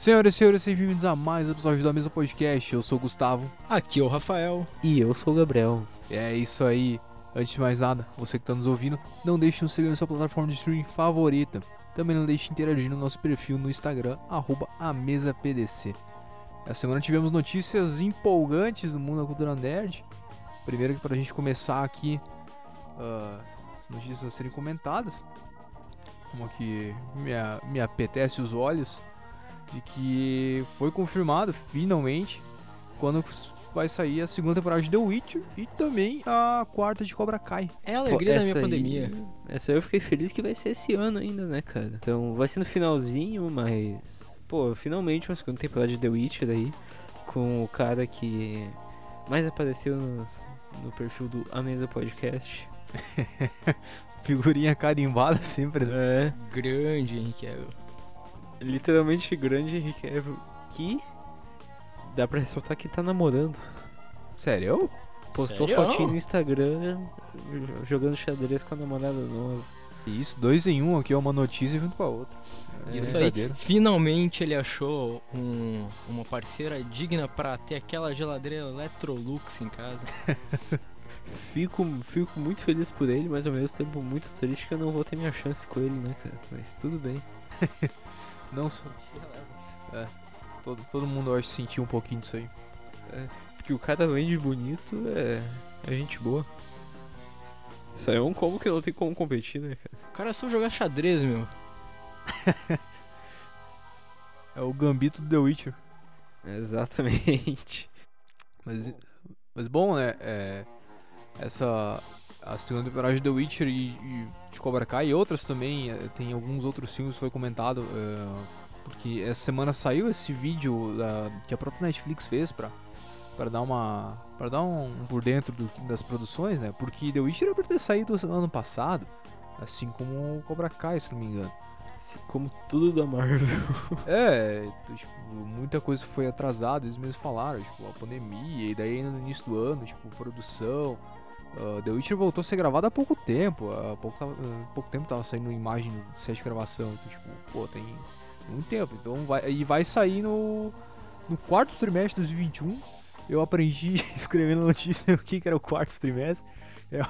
Senhoras e senhores, sejam bem-vindos a mais um episódio da Mesa Podcast. Eu sou o Gustavo. Aqui é o Rafael. E eu sou o Gabriel. É isso aí. Antes de mais nada, você que está nos ouvindo, não deixe de nos seguir na sua plataforma de streaming favorita. Também não deixe de interagir no nosso perfil no Instagram, arroba amesapdc. Essa semana tivemos notícias empolgantes no mundo da cultura nerd. Primeiro que para a gente começar aqui, uh, as notícias a serem comentadas. Uma que me, me apetece os olhos de que foi confirmado finalmente quando vai sair a segunda temporada de The Witcher e também a quarta de Cobra Kai. É a alegria Pô, da minha essa pandemia. aí- essa aí eu fiquei feliz que vai ser esse ano ainda, né, cara? Então vai ser no finalzinho, mas. Pô, finalmente uma segunda temporada de The Witcher aí. Com o cara que mais apareceu no, no perfil do A Mesa Podcast. Figurinha carimbada sempre, né? É. Grande, Henrique. Literalmente grande Henrique Cavill, que dá pra ressaltar que tá namorando. Sério? Postou Sério? fotinho no Instagram jogando xadrez com a namorada nova. Isso, dois em um aqui, é uma notícia junto com a outra. É Isso aí. Finalmente ele achou um- uma parceira digna pra ter aquela geladeira Electrolux em casa. Fico, fico muito feliz por ele, mas ao mesmo tempo muito triste que eu não vou ter minha chance com ele, né, cara? Mas tudo bem. Não só. É, todo, todo mundo acho sentiu um pouquinho disso aí. Porque o cara, além de bonito, é, é gente boa. Isso aí é um combo que não tem como competir, né, cara? O cara sabe jogar xadrez, meu. É o Gambito do The Witcher. Exatamente. Mas, mas bom, né? É, essa. A segunda temporada de The Witcher e, e de Cobra Kai e outras também. é, Tem alguns outros filmes que foi comentado. é, porque essa semana saiu esse vídeo da- que a própria Netflix fez pra, pra dar uma. para dar um, um por dentro do- das produções, né? Porque The Witcher era pra ter saído ano passado. Assim como o Cobra Kai, se não me engano. Assim como tudo da Marvel. É, tipo, muita coisa foi atrasada, eles mesmos falaram, tipo, a pandemia, e daí ainda no início do ano, tipo, produção. Ah, The Witcher voltou a ser gravado há pouco tempo, há pouco, tava- há pouco tempo tava saindo imagem do set de gravação, então, tipo, pô, tem muito tempo. Então vai, e vai sair no, no quarto trimestre de 2021. Eu aprendi escrevendo notícia o que, que era o quarto trimestre. É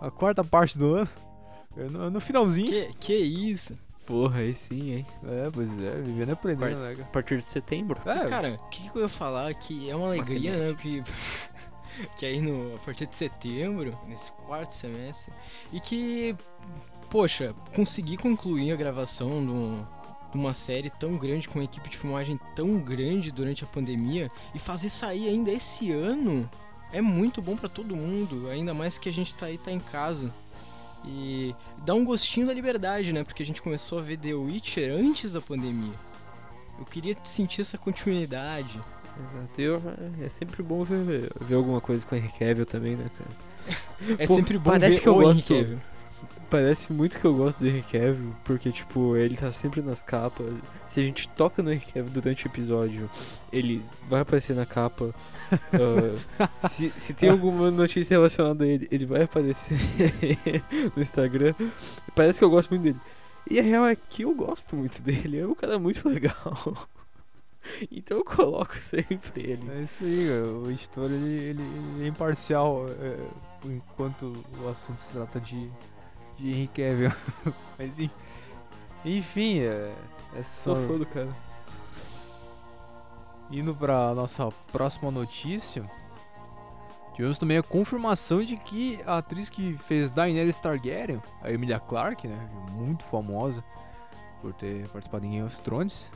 a, quarta parte do ano. É no, no finalzinho. Que, que isso? Porra, aí sim, hein? É, pois é, vivendo e aprendendo, né, cara? A partir de setembro. É, Cara, o que, que eu ia falar? Que é uma alegria, né? Que, que aí no, a partir de setembro, nesse quarto semestre, e que, poxa, consegui concluir a gravação do- de uma série tão grande, com uma equipe de filmagem tão grande durante a pandemia, e fazer sair ainda esse ano é muito bom pra todo mundo, ainda mais que a gente tá aí, tá em casa. E dá um gostinho da liberdade, né? Porque a gente começou a ver The Witcher antes da pandemia. Eu queria sentir essa continuidade. Exato. Eu- é sempre bom ver, ver alguma coisa com o Henry Cavill também, né, cara? É Pô, sempre bom parece ver que eu o gosto. Henry Cavill. Parece muito que eu gosto do Henry Cavill, porque, tipo, ele tá sempre nas capas. Se a gente toca no Henry Cavill durante o episódio, ele vai aparecer na capa. Ah, se, se tem alguma notícia relacionada a ele, ele vai aparecer no Instagram. Parece que eu gosto muito dele. E a real é que eu gosto muito dele, é um cara muito legal. Então eu coloco sempre ele. É isso aí, cara. o editor ele, ele, ele é imparcial é, enquanto o assunto se trata de, de Henry Cavill. Mas en- enfim, é, é só Sou fã do cara. indo pra nossa próxima notícia. Tivemos também a confirmação de que a atriz que fez Daenerys Targaryen, a Emilia Clarke, né, muito famosa por ter participado em Game of Thrones,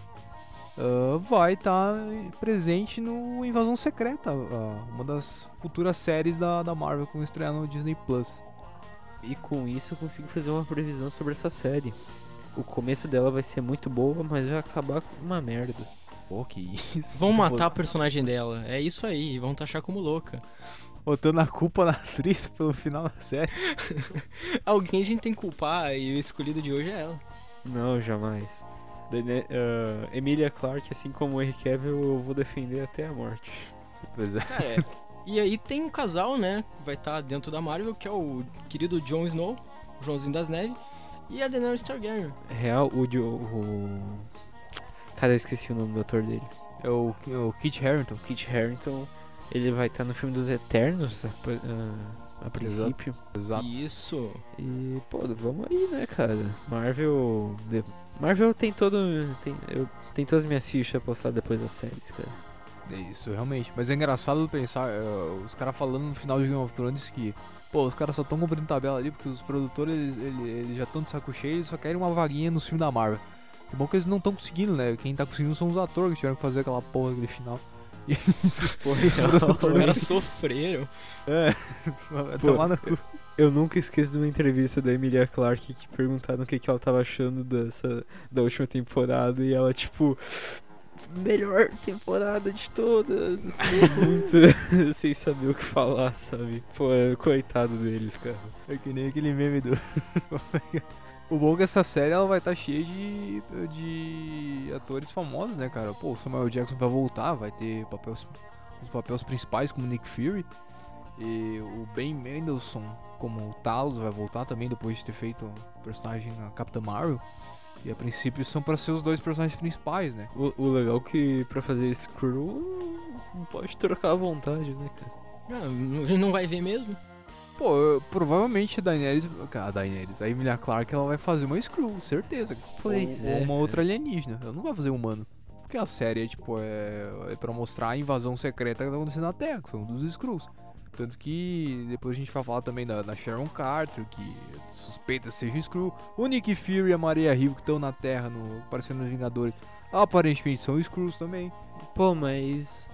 ah, vai estar presente no Invasão Secreta, ah, uma das futuras séries da, da Marvel que vão estrear no Disney Plus. E com isso eu consigo fazer uma previsão sobre essa série. O começo dela vai ser muito boa, mas vai acabar com uma merda. Pô, que isso. Vão matar a personagem dela. É isso aí, vão taxar como louca. Botando a culpa na atriz pelo final da série. Alguém a gente tem que culpar e o escolhido de hoje é ela. Não, jamais. Ah, Emilia Clarke, assim como o Henry Cavill, eu vou defender até a morte. Pois é. Cara, é. e aí tem um casal, né? Que vai estar dentro da Marvel, que é o querido Jon Snow, o Joãozinho das Neves, e a Daenerys Targaryen. Real, o, o Cara, eu esqueci o nome do ator dele. É o, o Kit Harington. Kit Harington, ele vai estar no filme dos Eternos a, a, princípio. Exato. Isso. E, pô, vamos aí, né, cara? Marvel. de- Marvel tem todo. Tem, eu, tem todas as minhas fichas postadas depois das séries, cara. É Isso, realmente. Mas é engraçado pensar, é, os caras falando no final de Game of Thrones que, pô, os caras só estão cumprindo tabela ali porque os produtores, eles, ele- eles já estão de saco cheio, eles só querem uma vaguinha no filme da Marvel. Que bom que eles não estão conseguindo, né? Quem tá conseguindo são os atores que tiveram que fazer aquela porra daquele final. E Pois Os caras sofreram. É, tomar no cu. Eu nunca esqueço de uma entrevista da Emilia Clarke que perguntaram o que, que ela tava achando dessa da última temporada e ela tipo melhor temporada de todas, assim, muito sem saber o que falar, sabe? Pô, coitado deles, cara. É que nem aquele meme do. O bom é que essa série ela vai estar cheia de, de atores famosos, né, cara? Pô, o Samuel Jackson vai voltar, vai ter papéis, os papéis principais como Nick Fury. E o Ben Mendelsohn como Talos vai voltar também depois de ter feito o personagem na Capitã Marvel. E a princípio são pra ser os dois personagens principais, né? O, o legal é que pra fazer Screw não pode trocar à vontade, né, cara? Ah, a gente não vai ver mesmo? Pô, eu- provavelmente a Daenerys, a Daenerys, a Emilia Clarke, ela vai fazer uma Skrull, certeza. Pois ou, é, Ou uma outra alienígena. Ela não vai fazer humano. Porque a série é, tipo, é, é pra mostrar a invasão secreta que tá acontecendo na Terra, que são dos Skrulls. Tanto que depois a gente vai falar também da, da Sharon Carter, que suspeita seja Skrull. O Nick Fury e a Maria Hill, que estão na Terra, no, aparecendo nos Vingadores, aparentemente são Skrulls também. Pô, mas.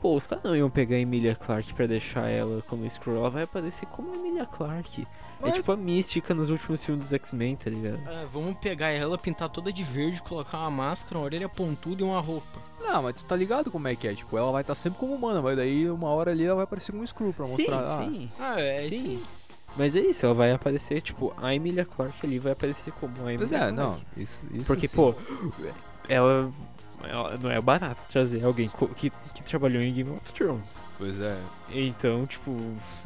Pô, os caras não iam pegar a Emilia Clarke pra deixar ela como Screw. Ela vai aparecer como Emilia Clarke. É Mas- tipo a mística nos últimos filmes dos X-Men, tá ligado? Ah, vamos pegar ela, pintar toda de verde, colocar uma máscara, uma orelha pontuda e uma roupa. Não, mas tu tá ligado como é que é? Tipo, ela vai estar sempre como humana, mas daí uma hora ali ela vai aparecer como um Skrull pra mostrar. ah, sim. Ah, é isso Sim. aí. Mas é isso, ela vai aparecer, tipo, a Emilia Clarke ali vai aparecer como a Emilia Pois é, Clarke. não. Isso, isso Porque, sim. pô, ela- Não é barato trazer alguém que, que trabalhou em Game of Thrones. Pois é. Então, tipo,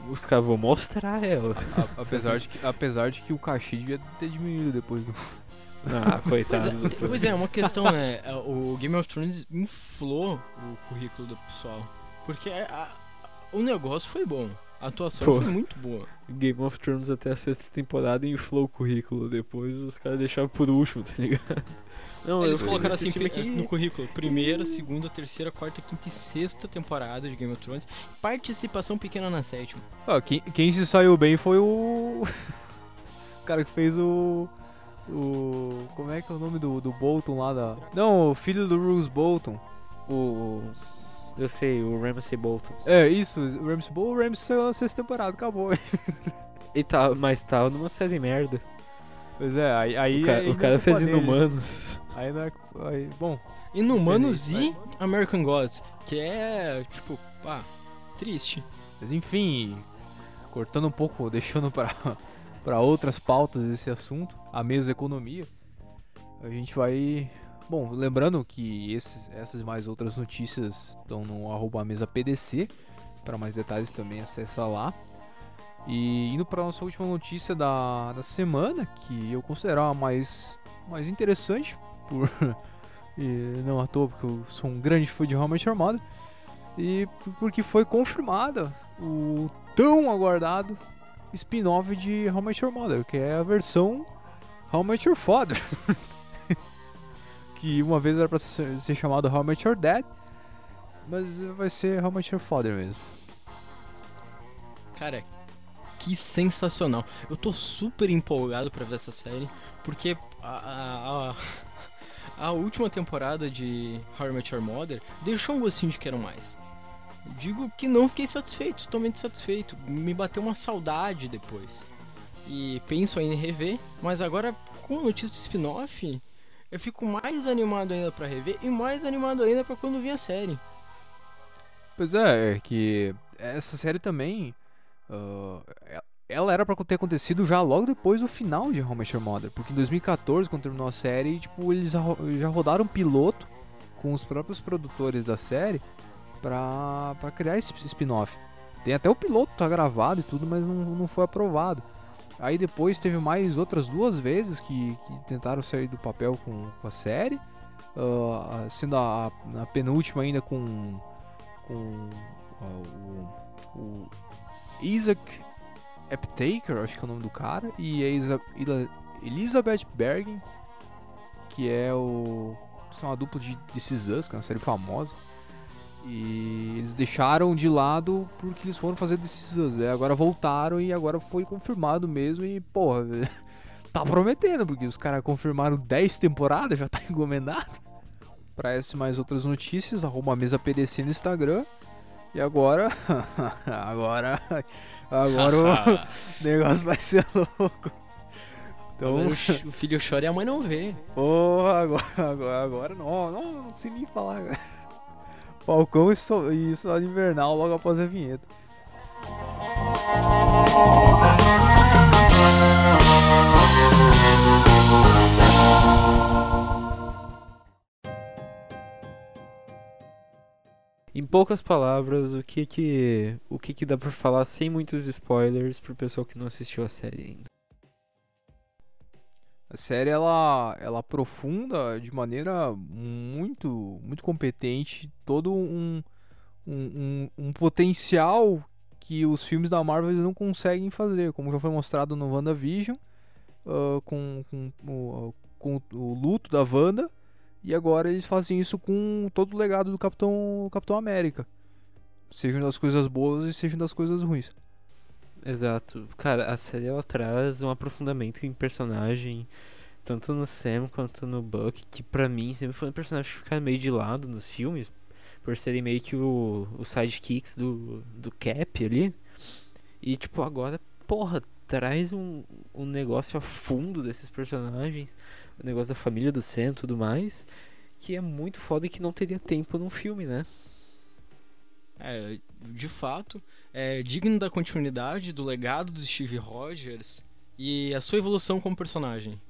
os caras vão mostrar ela. A- apesar, de que, apesar de que o cachê devia ter diminuído depois do. Ah, Pois coitado. é, do te- pois é, uma questão, né? é, O Game of Thrones inflou o currículo do pessoal. Porque a- a- o negócio foi bom. A atuação Pô. foi muito boa. Game of Thrones até a sexta temporada inflou o currículo. Depois os caras deixaram por último, tá ligado? Não, Eles eu- colocaram assim pri- no currículo: primeira, segunda, terceira, quarta, quinta e sexta temporada de Game of Thrones. Participação pequena na sétima. Ah, quem, quem se saiu bem foi o. o cara que fez o. O. Como é que é o nome do, do Bolton lá da. Não, o filho do Bruce Bolton. O- eu sei, o Ramsay Bolton. É, isso, o Ramsey Bolton. O Ramsey saiu na sexta temporada, acabou. E tá, mas tava numa série merda. Pois é, aí. aí o, ca- aí o cara é fez. Inumanos. Aí não é. Aí, bom, Inumanos e Entendi. American Gods. Que é, tipo, ah, triste. Mas enfim, cortando um pouco, deixando para para outras pautas esse assunto, a mesa economia, a gente vai. Bom, lembrando que esses, essas e mais outras notícias estão no arroba mesa PDC. Para mais detalhes também acessa lá. E indo para nossa última notícia da, da semana, que eu considero a mais, mais interessante, por, não à toa, porque eu sou um grande fã de Your Mother. E porque foi confirmada o tão aguardado spin-off de Met Your Mother, que é a versão Met Your Father. que uma vez era pra ser, chamado How Met Your Dad, mas vai ser How Met Your Father mesmo. Cara, que sensacional. Eu tô super empolgado pra ver essa série, porque a, a, a, a última temporada de How Met Your Mother deixou um gostinho de quero mais. Digo que não fiquei satisfeito, totalmente satisfeito. Me bateu uma saudade depois. E penso em rever, mas agora com a notícia de spin-off, eu fico mais animado ainda pra rever e mais animado ainda pra quando vir a série. Pois é, é que essa série também. e- ela era pra ter acontecido já logo depois do final de How I Met Your Mother. Porque em 2014, quando terminou a série, tipo, eles já ro- já rodaram um piloto com os próprios produtores da série pra criar esse spin-off. Tem até o piloto tá gravado e tudo, mas não, não foi aprovado. Aí depois teve mais outras duas vezes que, que tentaram sair do papel com, com a série. ah, sendo a, a penúltima ainda com, com ah, o, o Isaac Eptaker, acho que é o nome do cara, e a Isa- Elizabeth Bergen, que é o. São uma dupla de Is Us, que é uma série famosa. E eles deixaram de lado porque eles foram fazer Us. né? Agora voltaram e agora foi confirmado mesmo. E, porra, tá prometendo, porque os caras confirmaram 10 temporadas, já tá encomendado. Pra essas e mais outras notícias, arroba a mesa PDC no Instagram. E agora. agora. Agora o negócio vai ser louco. Então. O, filho chora e a mãe não vê. Porra, agora, agora, agora não, não, não consigo nem falar. cara. Falcão e, so, e Soldado Invernal logo após a vinheta. Em poucas palavras, o que que o que que dá pra falar sem muitos spoilers pro pessoal que não assistiu a série ainda? A série ela, ela aprofunda de maneira muito, muito competente todo um, um, um, um potencial que os filmes da Marvel não conseguem fazer, como já foi mostrado no WandaVision, ah, com, com, o, com o luto da Wanda, e agora eles fazem isso com todo o legado do Capitão, Capitão América. Sejam das coisas boas e sejam das coisas ruins. Exato. Cara, a série ela traz um aprofundamento em personagem, tanto no Sam quanto no Buck, que pra mim sempre foi um personagem que fica meio de lado nos filmes, por serem meio que o, os sidekicks do, do Cap ali. E tipo, agora, porra, traz um, um negócio a fundo desses personagens, o negócio da família do Sam e tudo mais, que é muito foda e que não teria tempo num filme, né? É, de fato, é digno da continuidade do legado do Steve Rogers e a sua evolução como personagem.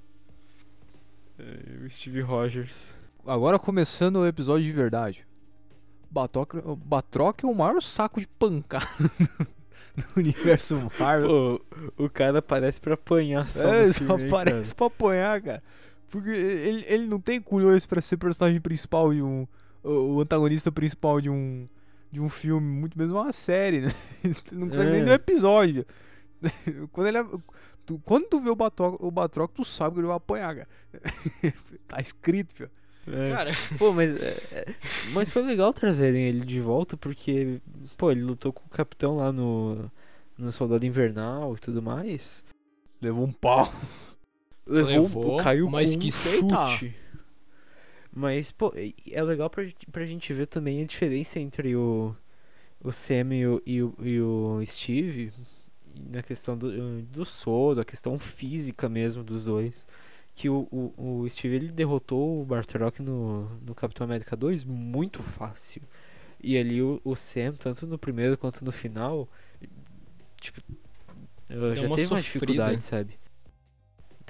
o Steve Rogers. Agora começando o episódio de verdade. Batroc, Batroc é o maior saco de pancada no universo Marvel. Pô, o cara aparece pra apanhar só é, no só filme, hein, aparece pra apanhar, cara. Porque ele, ele não tem culhões pra ser personagem principal de um. O, o antagonista principal de um. De um filme, muito mesmo uma série, né? Não consegue nem É. do episódio. Quando ele. é- tu- quando tu vê o Batroc, o Batroc, tu sabe que ele vai apanhar, cara. tá escrito, filho. cara? É. Cara, Pô, mas, é, é, mas foi legal trazerem ele de volta porque, pô, ele lutou com o capitão lá no, no Soldado Invernal e tudo mais. Levou um pau. Levou, caiu mas com quis um peitar. chute. Mas, pô, é legal pra, gente- pra gente ver também a diferença entre o, o Sam e o, e o, e o Steve na questão do, do soro, a questão física mesmo dos dois. Que o, o, o Steve ele derrotou o Bartrock no, no Capitão América 2 muito fácil. E ali o, o Sam, tanto no primeiro quanto no final, tipo, já teve uma sofrida. dificuldade, sabe?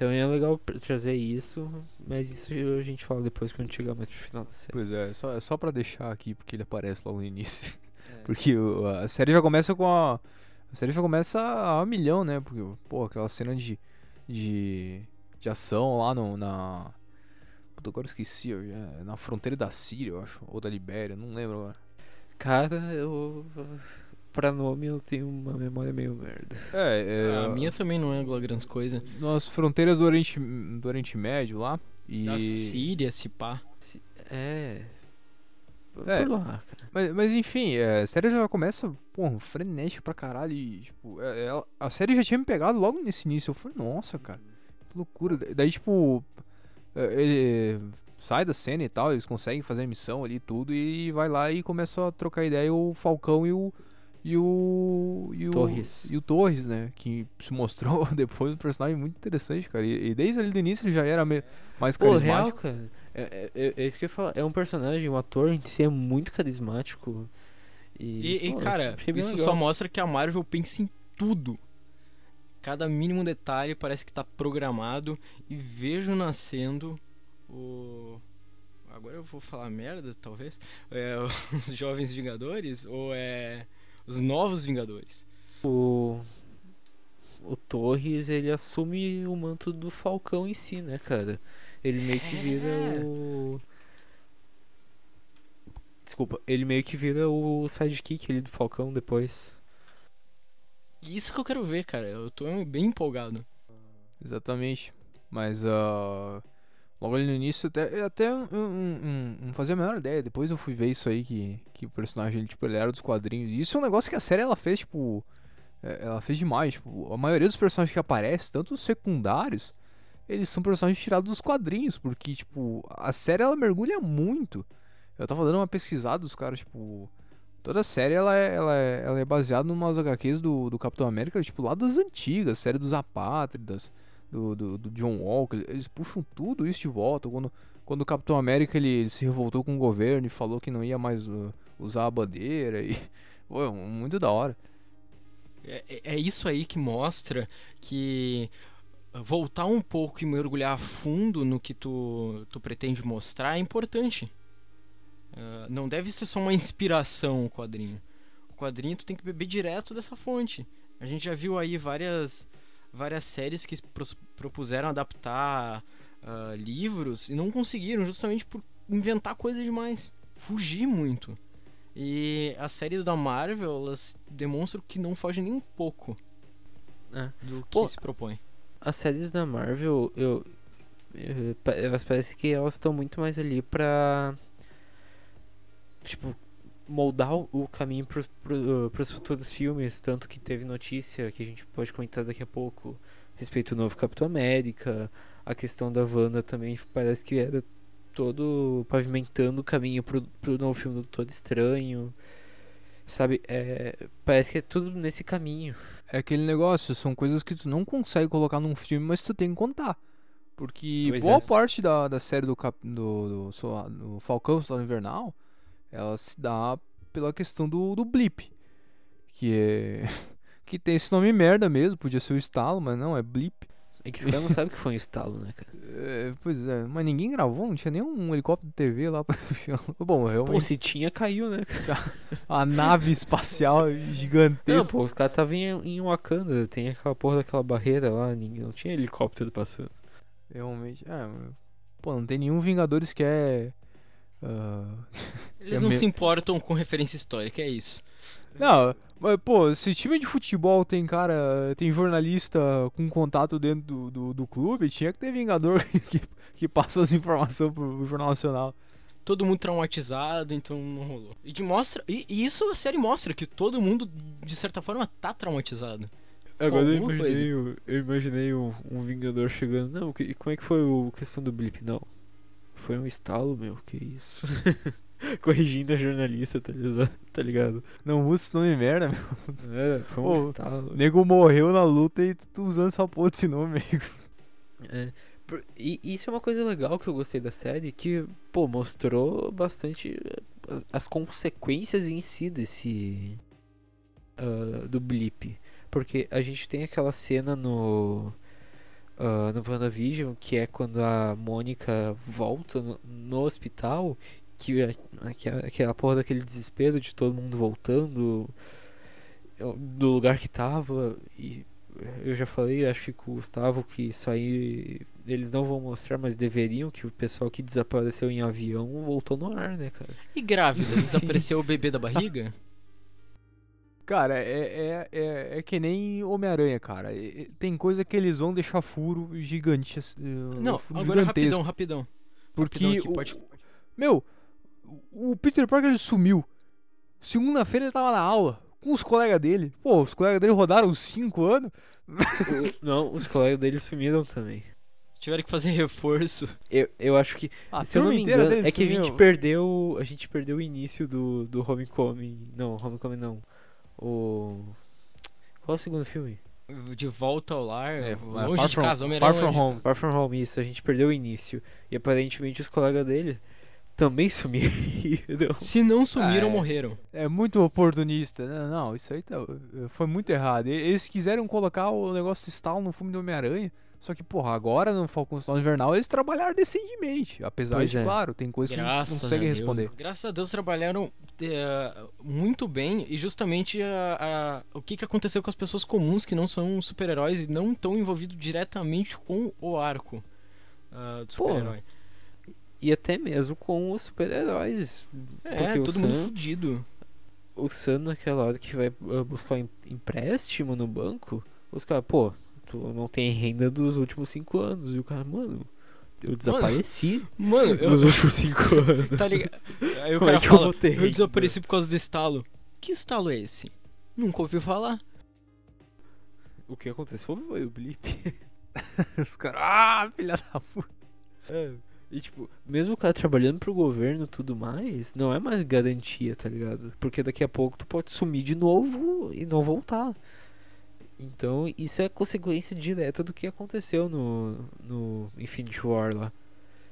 Então é legal trazer isso, mas isso a gente fala depois quando chegar mais pro final da série. Pois é, só, é só pra deixar aqui, porque ele aparece logo no início. É. Porque a série já começa com a. A série já começa a, a milhão, né? Porque, pô, aquela cena de. de. de ação lá no, na. Puta, agora eu esqueci, eu já- na fronteira da Síria, eu acho. Ou da Libéria, não lembro agora. Cara, eu. Pra nome eu tenho uma memória meio merda. É, é. a minha também não é lá grandes coisas. Nas fronteiras do Oriente, do Oriente Médio lá. E. Da Síria, se pá. É. É. Lá. Mas, mas enfim, é, a série já começa, porra, frenética pra caralho. E, tipo, é- ela- a série já tinha me pegado logo nesse início. Eu falei, nossa, cara, que loucura. Da- Daí, tipo, é, ele sai da cena e tal, eles conseguem fazer a missão ali e tudo. E vai lá e começa a trocar ideia o Falcão e o. E o. E o Torres. E o Torres, né? Que se mostrou depois um personagem muito interessante, cara. E, e desde ali do início ele já era me- mais Pô, real, carismático. cara. É, é, é- é isso que eu ia falar. É um personagem, um ator em si é muito carismático. E, E, e, pô, cara, achei bem isso legal. só mostra que a Marvel pensa em tudo. Cada mínimo detalhe parece que tá programado e vejo nascendo o. Agora eu vou falar merda, talvez. É, os Jovens Vingadores ou é. Os Novos Vingadores. O, o Torres, ele assume o manto do Falcão em si, né, cara? Ele meio que vira É. o, Desculpa, ele meio que vira o sidekick ali do Falcão depois. Isso que eu quero ver, cara. Eu tô bem empolgado. Exatamente. Mas uh, logo ali no início, até, eu até não um, um fazia a menor ideia. Depois eu fui ver isso aí, que, que o personagem ele, tipo, ele era dos quadrinhos. E isso é um negócio que a série ela fez, tipo. é, Ela fez demais. Tipo, a maioria dos personagens que aparecem, tanto os secundários, eles são personagens tirados dos quadrinhos. Porque, tipo, a série ela mergulha muito. Eu tava dando uma pesquisada dos caras, tipo. Toda a série ela é, ela é, ela é baseada em umas HQs do, do Capitão América, tipo, lá das antigas, série dos Apátridas, do, do, do John Walker. Eles puxam tudo isso de volta. Quando, quando o Capitão América ele, ele se revoltou com o governo e falou que não ia mais uh, usar a bandeira. E, é muito da hora. É, é- é isso aí que mostra que voltar um pouco e mergulhar a fundo no que tu, tu pretende mostrar é importante. Uh, não deve ser só uma inspiração o quadrinho. O quadrinho tu tem que beber direto dessa fonte. A gente já viu aí várias, várias séries que propuseram adaptar uh, livros e não conseguiram, justamente por inventar coisa demais. Fugir muito. E as séries da Marvel, elas demonstram que não fogem nem um pouco É. do que Pô, se propõe. As séries da Marvel, eu, eu- elas parecem que elas estão muito mais ali pra tipo moldar o, o caminho pros, pro, pros futuros filmes, tanto que teve notícia que a gente pode comentar daqui a pouco a respeito do novo Capitão América, a questão da Wanda também parece que era todo pavimentando o caminho pro, pro novo filme do Todo Estranho. Sabe, é, parece que é tudo nesse caminho. É aquele negócio, são coisas que tu não consegue colocar num filme, mas tu tem que contar. Porque Pois boa é. parte da, da série do, cap, do, do, Sola- do Falcão Soldado Invernal, ela se dá pela questão do, do blip. Que é. que tem esse nome merda mesmo, podia ser o estalo, mas não, é blip. É que os caras não sabem que foi um estalo, né, cara? É, pois é, mas ninguém gravou, não tinha nenhum helicóptero de TV lá pra. Bom, Pô, realmente. se tinha, caiu, né? cara? A nave espacial Não, gigantesca. pô, os caras estavam em, em Wakanda, tem aquela porra daquela barreira lá, ninguém, não tinha helicóptero passando. Realmente. É, pô, não tem nenhum Vingadores que é. Ah, Eles É não me- se importam com referência histórica, é isso. Não, mas, pô, se time de futebol tem cara, tem jornalista com contato dentro do, do, do clube, tinha que ter Vingador que, que passa as informações pro, Jornal Nacional. Todo mundo traumatizado, então não rolou. E que mostra. E, e isso a série mostra, que todo mundo, de certa forma, tá traumatizado. Agora eu imaginei, eu imaginei um, um Vingador chegando. Não, que, como é que foi o questão do blip? Não. Foi um estalo, meu, que isso. Corrigindo a jornalista, tá ligado? Tá? Não usa esse nome merda, meu. É, foi um Ô, estalo. O nego morreu na luta e tu, usando essa porra desse nome, amigo. É, e isso é uma coisa legal que eu gostei da série, que, pô, mostrou bastante eh, as consequências em si desse. ah, do blip. Porque a gente tem aquela cena no. Ah, no WandaVision, que é quando a Mônica volta no, no hospital, que é aquela, aquela porra daquele desespero de todo mundo voltando do lugar que tava. E eu já falei, acho que com o Gustavo, que isso aí eles não vão mostrar, mas deveriam, que o pessoal que desapareceu em avião voltou no ar, né, cara? E grávida? Desapareceu o bebê da barriga? Cara, é, é, é, é que nem Homem-Aranha, cara. Tem coisa que eles vão deixar furo gigante. assim, uh, Não, furo agora gigantesco. rapidão, rapidão. Porque rapidão aqui, o- pode- Meu, o Peter Parker ele sumiu. Segunda-feira ele tava na aula com os colegas dele. Pô, os colegas dele rodaram 5 anos. não, os colegas dele sumiram também. Tiveram que fazer reforço. Eu, eu acho que, A se eu não me engano, é que a gente sumiu. perdeu. A gente perdeu o início do, do Homecoming. Não, Homecoming não. O. Qual é o segundo filme? De volta ao lar, É, longe Far de From- casa, Homem-Aranha Far From longe de Home. casa. Far From Home, isso, a gente perdeu o início. E aparentemente os colegas dele também sumiram. Se não sumiram, Ah, é. morreram. É muito oportunista. Não, não, isso aí tá- foi muito errado. Eles quiseram colocar o negócio de estalo no filme do Homem-Aranha. Só que, porra, agora no Falcão Estalo Invernal eles trabalharam decentemente. Apesar Pois de, é. claro, tem coisas que não- conseguem responder. Graças a Deus trabalharam eh, muito bem e justamente a- a- o que, que aconteceu com as pessoas comuns que não são super-heróis e não estão envolvidos diretamente com o arco ah, do super-herói. E até mesmo com os super-heróis. É, todo mundo Sam- fudido. O Sam, naquela hora que vai uh, buscar um em- empréstimo no banco, os caras, pô, tu não tem renda dos últimos cinco anos. E o cara, mano, eu desapareci Mano, eu, nos últimos cinco anos. tá ligado? Aí o Como é cara que eu fala, eu renda?" desapareci por causa do estalo. Que estalo é esse? Nunca ouviu falar. O que aconteceu foi o blip. Os caras. Ah, filha da puta. É. E tipo, mesmo o cara trabalhando pro governo e tudo mais, não é mais garantia, tá ligado? Porque daqui a pouco tu pode sumir de novo e não voltar. Então, isso é consequência direta do que aconteceu no, no Infinity War lá.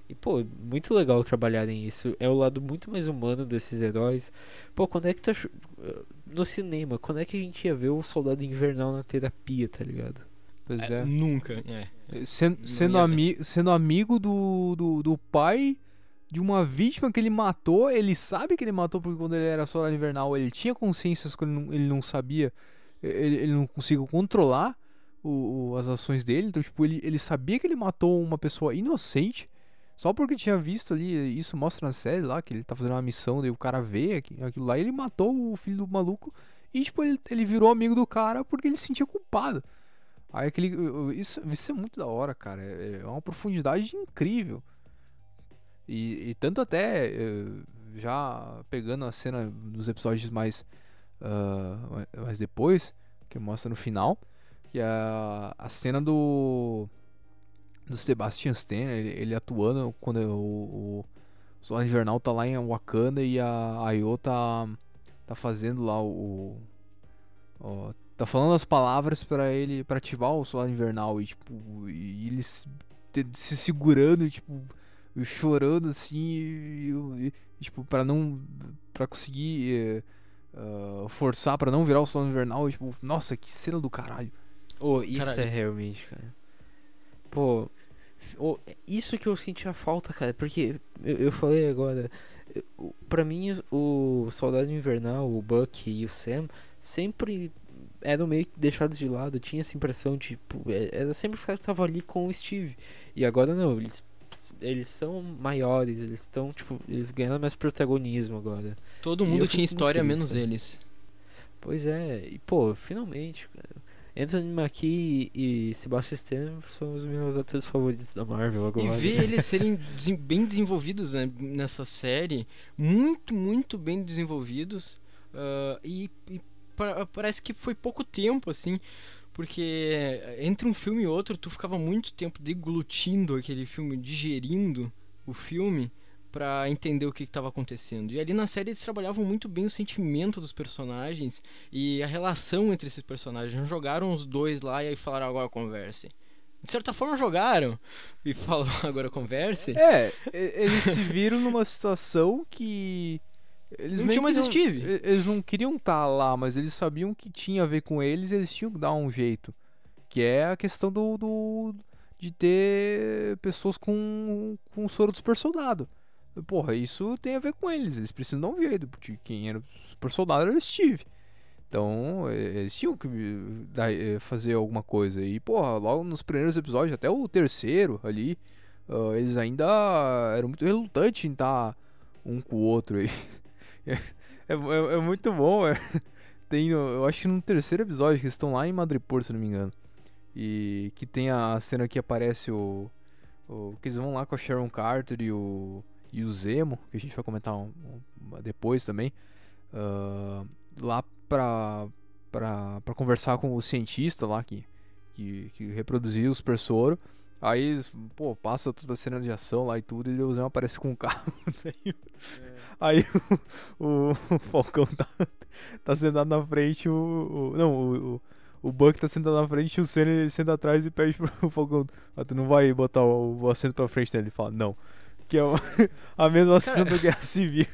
E, pô, muito legal trabalharem isso. É o lado muito mais humano desses heróis. Pô, quando é que tu achou... No cinema, quando é que a gente ia ver o Soldado Invernal na terapia, tá ligado? Pois É, é. Nunca. É. Sendo, Não sendo, ami sendo amigo do, do, do pai de uma vítima que ele matou, ele sabe que ele matou porque quando ele era soldado invernal ele tinha consciências que ele não, ele não sabia, ele, ele não conseguiu controlar o, o- as ações dele, então tipo, ele, ele sabia que ele matou uma pessoa inocente, só porque tinha visto ali, isso mostra na série lá, que ele tá fazendo uma missão, daí o cara vê aqui- aquilo lá, e ele matou o filho do maluco, e tipo, ele, ele virou amigo do cara porque ele se sentia culpado. Aí aquele. Isso, isso é muito da hora, cara. É é uma profundidade incrível. E, e tanto até eh, já pegando a cena nos episódios mais. Ah, mais depois, que mostra no final, que é a, a cena do. Do Sebastian Stan, ele, ele atuando quando o, o Soldado Invernal tá lá em Wakanda e a Ayo tá, tá fazendo lá o. o- tá falando as palavras pra ele para ativar o soldado invernal e tipo e ele se, se segurando e, tipo e chorando assim e, e- e, tipo para não para conseguir eh, ah, forçar pra não virar o soldado invernal e, tipo nossa que cena do caralho Oh, isso Caralho. é realmente, cara. Pô, ô, isso que eu senti a falta, cara, porque eu, eu falei agora, pra mim o Soldado Invernal, o Buck e o Sam sempre eram meio que deixados de lado, eu tinha essa impressão, tipo, é- era sempre os caras que estavam ali com o Steve. E agora não, eles eles são maiores, eles estão, tipo, eles ganham mais protagonismo agora. Todo E mundo tinha história, feliz, menos cara. eles. Pois é, e pô, finalmente, cara. Anthony Mackie e Sebastian Stan são os meus atores favoritos da Marvel agora. E ver eles serem bem desenvolvidos né, nessa série, muito, muito bem desenvolvidos. ah, e e pa- parece que foi pouco tempo, assim, porque entre um filme e outro tu ficava muito tempo deglutindo aquele filme, digerindo o filme pra entender o que estava acontecendo. E ali na série eles trabalhavam muito bem o sentimento dos personagens e a relação entre esses personagens. Não jogaram os dois lá e aí falaram agora converse. De certa forma jogaram e falaram agora converse. é eles se viram numa situação que eles Não meio tinha mais que Steve. e- eles não queriam estar lá mas eles sabiam que tinha a ver com eles eles tinham que dar um jeito que é a questão do, do de ter pessoas com com soro do super soldado Porra, isso tem a ver com eles. Eles precisam dar um jeito, porque quem era super soldado era o Steve. Então, eles tinham que eh, eh, fazer alguma coisa. E, porra, logo nos primeiros episódios, até o terceiro ali, ah, eles ainda eram muito relutantes em estar um com o outro. aí. É, é- é muito bom. é. Tem, eu acho que no terceiro episódio, que eles estão lá em Madripoor, se não me engano. E que tem a cena que aparece o, o- que eles vão lá com a Sharon Carter e o, e o Zemo, que a gente vai comentar um- um- depois também, ah, lá pra, pra, pra conversar com o cientista lá que, que, que reproduziu o Super Soro. Aí, pô, passa toda a cena de ação lá e tudo, e o Zemo aparece com um carro. daí- Aí o, o, o Falcão tá, tá sentado na frente, o. o- não, o, o, o Buck tá sentado na frente e o Senna ele senta atrás e pede pro Falcão: ah, Tu não vai botar o, o assento pra frente dele? Ele fala: Não. Que é a mesma cena da Guerra Civil.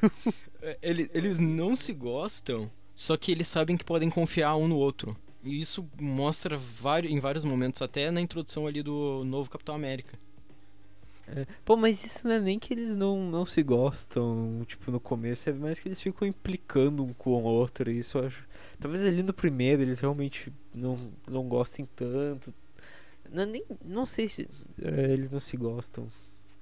É, ele- eles não se gostam, só que eles sabem que podem confiar um no outro. E isso mostra vari- em vários momentos, até na introdução ali do novo Capitão América. É, Pô, mas isso não é nem que eles não, não se gostam, tipo, no começo, é mais que eles ficam implicando um com o outro, e isso eu acho... Talvez ali no primeiro eles realmente não, não gostem tanto. Não, nem, não sei se é, eles não se gostam.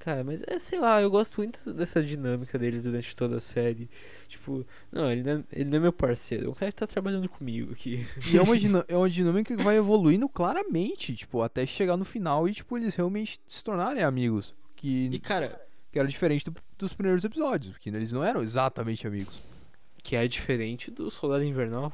Cara, mas é, sei lá, eu gosto muito dessa dinâmica deles durante toda a série. Tipo, não, ele não é, ele não é meu parceiro, é um cara que tá trabalhando comigo aqui. E é uma, dinâmica, é uma dinâmica que vai evoluindo claramente, tipo, até chegar no final e, tipo, eles realmente se tornarem amigos. Que, E, cara, que era diferente do- dos primeiros episódios, que eles não eram exatamente amigos. Que é diferente do Soldado Invernal.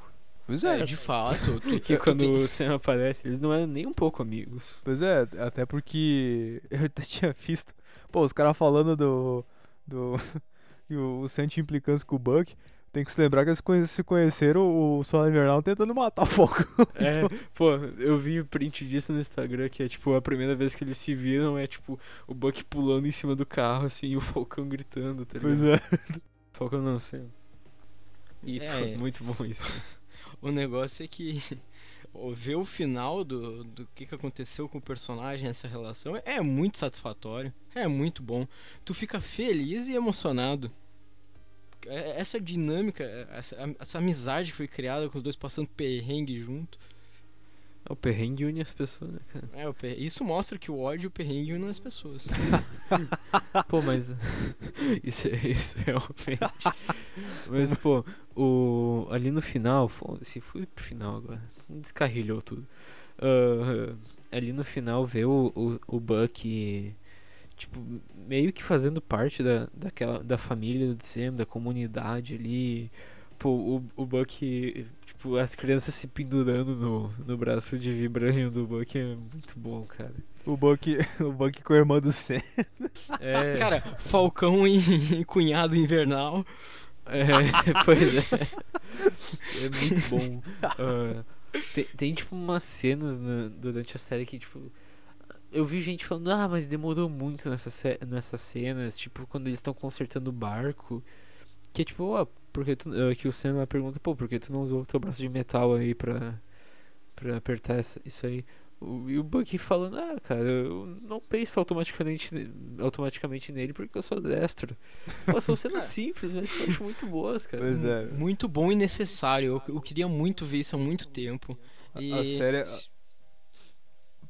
Pois é, é, de fato, tu, Que tu quando tem- o Sam aparece, eles não eram nem um pouco amigos. pois é, até porque eu até tinha visto, pô, os caras falando do. do. o, o tinha implicância com o Buck. Tem que se lembrar que eles conhe- se conheceram o Solar Invernal tentando matar o Falcão. É, pô, eu vi o print disso no Instagram, que é tipo, a primeira vez que eles se viram é tipo, o Buck pulando em cima do carro, assim, e o Falcão gritando, tá Pois ligado? é. Falcão não, Sam. E É. pô, muito bom isso. o negócio é que ver o final do, do que, que aconteceu com o personagem, essa relação, é muito satisfatório. É muito bom. Tu fica feliz e emocionado. É- Essa dinâmica, essa, essa amizade que foi criada com os dois passando perrengue junto. O perrengue une as pessoas, né, cara? É, per- isso mostra que o ódio e o perrengue unem as pessoas. Pô, mas. isso, é- isso realmente. Mas, pô, o, ali no final, foda-se, fui pro final agora. Descarrilhou tudo. Ah, ali no final, ver o, o, o Buck, tipo, meio que fazendo parte da, daquela, da família do Sam, da comunidade ali. Pô, o, o Buck, tipo, as crianças se pendurando no, no braço de vibranho do Buck é muito bom, cara. O Buck, o Buck com a irmã do Sam. É, Cara, Falcão e cunhado invernal. É, pois é. É muito bom. Ah, tem, tem, tipo, umas cenas na- durante a série que, tipo. Eu vi gente falando, ah, mas demorou muito nessa ce- nessas cenas, tipo, quando eles estão consertando o barco. Que é tipo, ó, porque tu. ah, que o Sam pergunta, pô, por que tu não usou o teu braço de metal aí pra, pra apertar essa- isso aí? O, e o Bucky falando, ah, cara, eu não penso automaticamente, automaticamente nele porque eu sou destro. Pô, são cenas simples, mas eu acho muito boas, cara. Pois é. Muito bom e necessário. Eu, eu queria muito ver isso há muito tempo. A- E a série- se-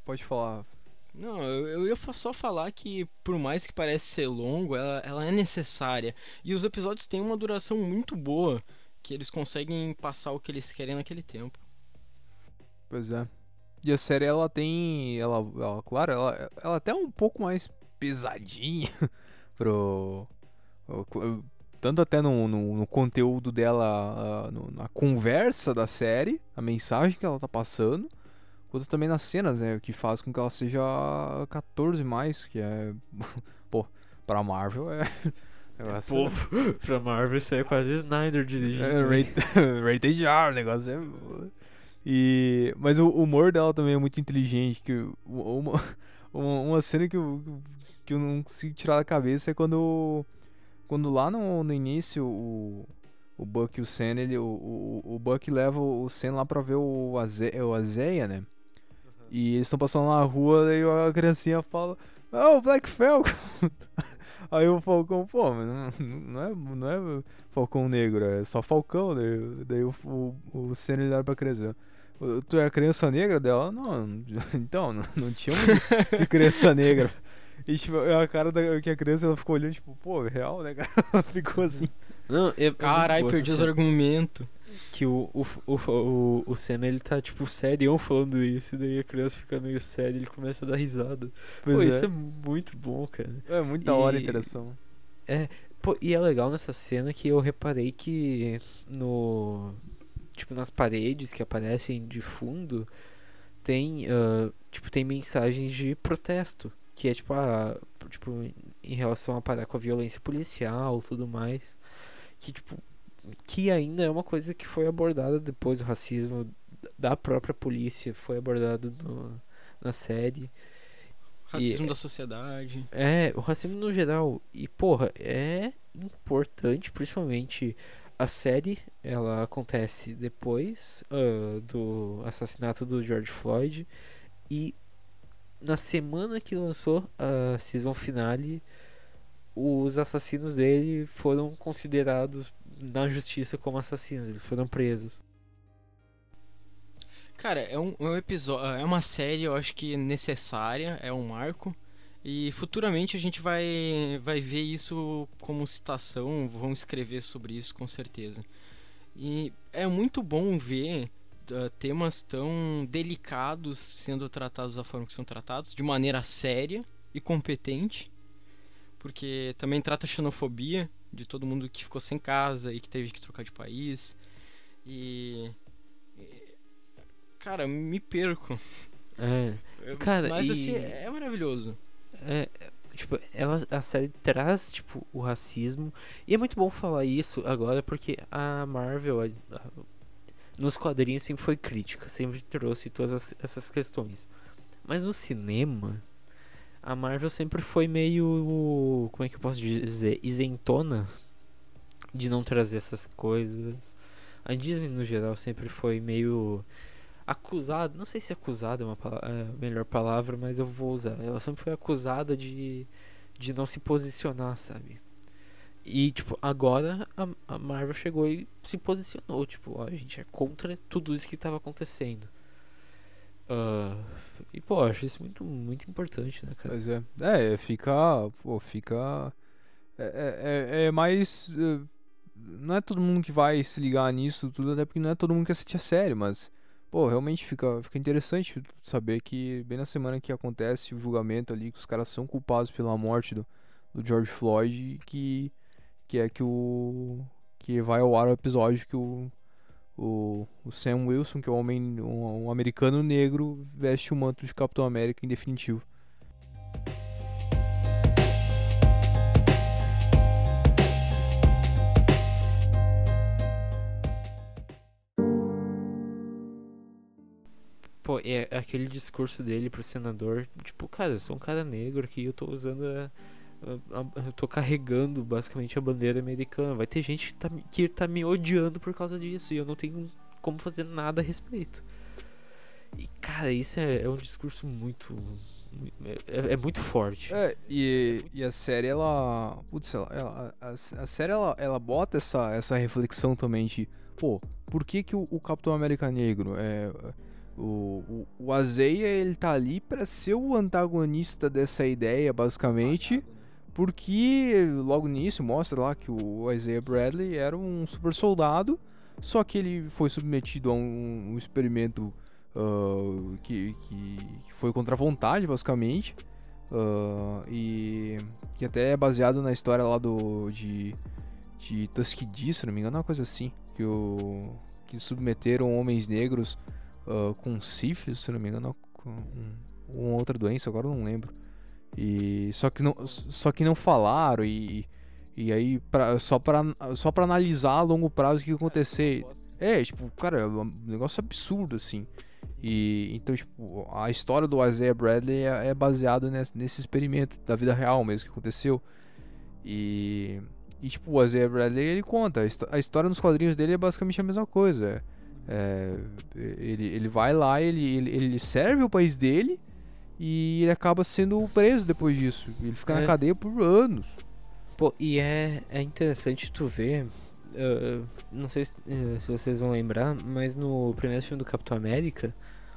Pode falar. Não, eu, ia só falar que, por mais que pareça ser longo, ela, ela é necessária. E os episódios têm uma duração muito boa, que eles conseguem passar o que eles querem naquele tempo. Pois é. E a série, ela tem. Ela, ela claro, ela, ela até é um pouco mais pesadinha pro. Tanto até no, no, no conteúdo dela, ah, na conversa da série, a mensagem que ela tá passando, quanto também nas cenas, né? O que faz com que ela seja 14 mais, que é. Pô, pra Marvel é. é Pô, pra Marvel isso aí é quase Snyder dirigindo. é, rate- rated R, o negócio é. E, mas o humor dela também é muito inteligente. Que uma, uma, uma cena que eu, que eu não consigo tirar da cabeça é quando. Quando lá no, no início o, o Buck e o Sen, ele, o, o, o Buck leva o Sen lá pra ver o, Aze, o Azeia, né? E eles estão passando na rua e a criancinha fala: Oh, o Black Falcon! Aí o Falcão, pô, mas não, não, é, não é Falcão Negro, é só Falcão. Daí, daí o, o, o Senna ele olha pra criança: "Ô, Tu é a criança negra dela? Não, então, não, não tinha um de criança negra. E tipo, a cara da, que a criança ela ficou olhando, tipo, pô, real, né, cara? Ela ficou assim. Não, é, é Caralho, muito boa perdi os argumentos. Que o, o, o, o, o Sam ele tá tipo sério falando isso, e daí a criança fica meio séria e ele começa a dar risada. Pois Pô, é. isso é muito bom, cara. É muito da hora a interação. Pô, e é legal nessa cena que eu reparei que no. Tipo, nas paredes que aparecem de fundo, tem. ah, tipo, tem mensagens de protesto. Que é tipo, a, tipo, em relação a parar com a violência policial tudo mais. Que, tipo, que ainda é uma coisa que foi abordada depois, o racismo da própria polícia foi abordado no, na série. Racismo da sociedade. É, o racismo no geral. E, porra, é importante, principalmente a série, ela acontece depois ah, do assassinato do George Floyd. E na semana que lançou a season finale, os assassinos dele foram considerados na justiça como assassinos, eles foram presos. Cara, é um, é um episódio. É uma série, eu acho que necessária, é um marco. E futuramente a gente vai, vai ver isso como citação, vão escrever sobre isso com certeza. E é muito bom ver uh, temas tão delicados sendo tratados da forma que são tratados, de maneira séria e competente, porque também trata xenofobia de todo mundo que ficou sem casa e que teve que trocar de país. E. Cara, me perco. É. Cara, Mas e- assim, é maravilhoso. É, tipo, ela, a série traz, tipo, o racismo. E é muito bom falar isso agora porque a Marvel, a- a- nos quadrinhos, sempre foi crítica, sempre trouxe todas as- essas questões. Mas no cinema, a Marvel sempre foi meio. Como é que eu posso dizer? Isentona de não trazer essas coisas. A Disney, no geral, sempre foi meio acusada, não sei se acusada é uma é a melhor palavra, mas eu vou usar. Ela sempre foi acusada de, de não se posicionar, sabe? E, tipo, agora a, a Marvel chegou e se posicionou. Tipo, ó, a gente é contra tudo isso que tava acontecendo. Ah, e, pô, acho isso muito, muito importante, né, cara? Pois é. É, fica. Pô, fica. É, é, é- é mais. eh, Não é todo mundo que vai se ligar nisso tudo, até porque não é todo mundo que assiste a série, mas. Pô, realmente fica, fica interessante saber que bem na semana que acontece o julgamento ali, que os caras são culpados pela morte do, do George Floyd, que, que é que o. que vai ao ar o episódio que o. O, o Sam Wilson, que é um homem, um, um americano negro, veste o manto de Capitão América em definitivo. Pô, é aquele discurso dele pro senador, tipo, cara, eu sou um cara negro aqui, eu tô usando a, eu tô carregando basicamente a bandeira americana. Vai ter gente que tá, me- que tá me odiando por causa disso e eu não tenho como fazer nada a respeito. E, cara, isso é, é um discurso muito. mui- É, é muito forte. É, e, e a série, ela. Putz, ela, ela- a, a série, ela, ela bota essa, essa reflexão também de. Pô, por que, que o, o Capitão América Negro é. O, o, o Azeia, ele tá ali pra ser o antagonista dessa ideia, basicamente. Porque logo nisso mostra lá que o Isaiah Bradley era um super soldado, só que ele foi submetido a um, um experimento ah, que, que, que foi contra a vontade, basicamente. Ah, e que até é baseado na história lá do de, de Tuskegee, se não me engano, uma coisa assim. Que, o, que submeteram homens negros ah, com sífilis, se não me engano, com um, uma outra doença, agora não lembro. E só que não, só que não falaram e, e aí pra, só para só para analisar a longo prazo o que acontecer. É, tipo, cara, é um negócio absurdo assim. E então, tipo, a história do Isaiah Bradley é, é baseada nesse, nesse experimento da vida real mesmo que aconteceu. E, e tipo, o Isaiah Bradley ele conta, a, histó- a história nos quadrinhos dele é basicamente a mesma coisa. É, ele, ele vai lá, ele, ele, ele serve o país dele e ele acaba sendo preso depois disso. Ele fica na É. cadeia por anos. Pô, e é, é interessante tu ver. ah, não sei se, eh, se vocês vão lembrar, mas no primeiro filme do Capitão América,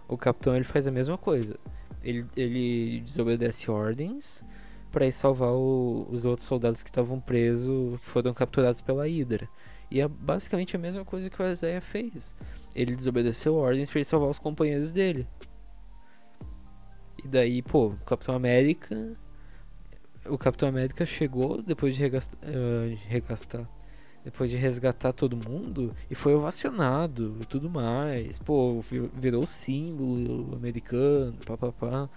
o Capitão ele faz a mesma coisa. Ele, ele desobedece ordens pra ir salvar o- os outros soldados que estavam presos, que foram capturados pela Hydra. E é basicamente a mesma coisa que o Isaiah fez. Ele desobedeceu ordens pra ir salvar os companheiros dele. E daí, pô, o Capitão América o Capitão América chegou depois de regastar, regastar- depois de resgatar todo mundo e foi ovacionado e tudo mais. Pô, vi- virou símbolo americano, papapá.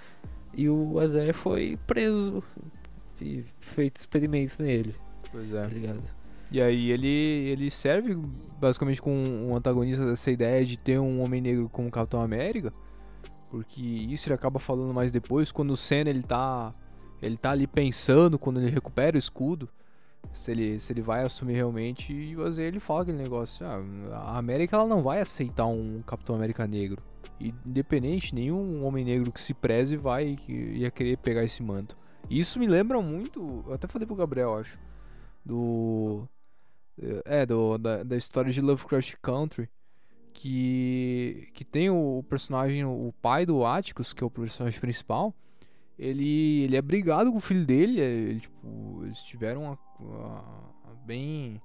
E o Azé foi preso e feito experimentos nele, Pois tá ligado? E aí ele, ele serve basicamente com um antagonista dessa ideia de ter um homem negro como Capitão América. Porque isso ele acaba falando mais depois, quando o Senna ele tá. Ele tá ali pensando quando ele recupera o escudo. Se ele, se ele vai assumir realmente, e o Azael ele fala aquele negócio, ah, a América ela não vai aceitar um Capitão América negro. E, independente, nenhum homem negro que se preze vai ia querer pegar esse manto. Isso me lembra muito, eu até falei pro Gabriel, acho, do é, do, da, da história de Lovecraft Country. Que, que tem o, personagem, o pai do Atticus, que é o personagem principal. ele, ele é brigado com o filho dele. é, Ele, tipo, eles tiveram uma, uma- bem.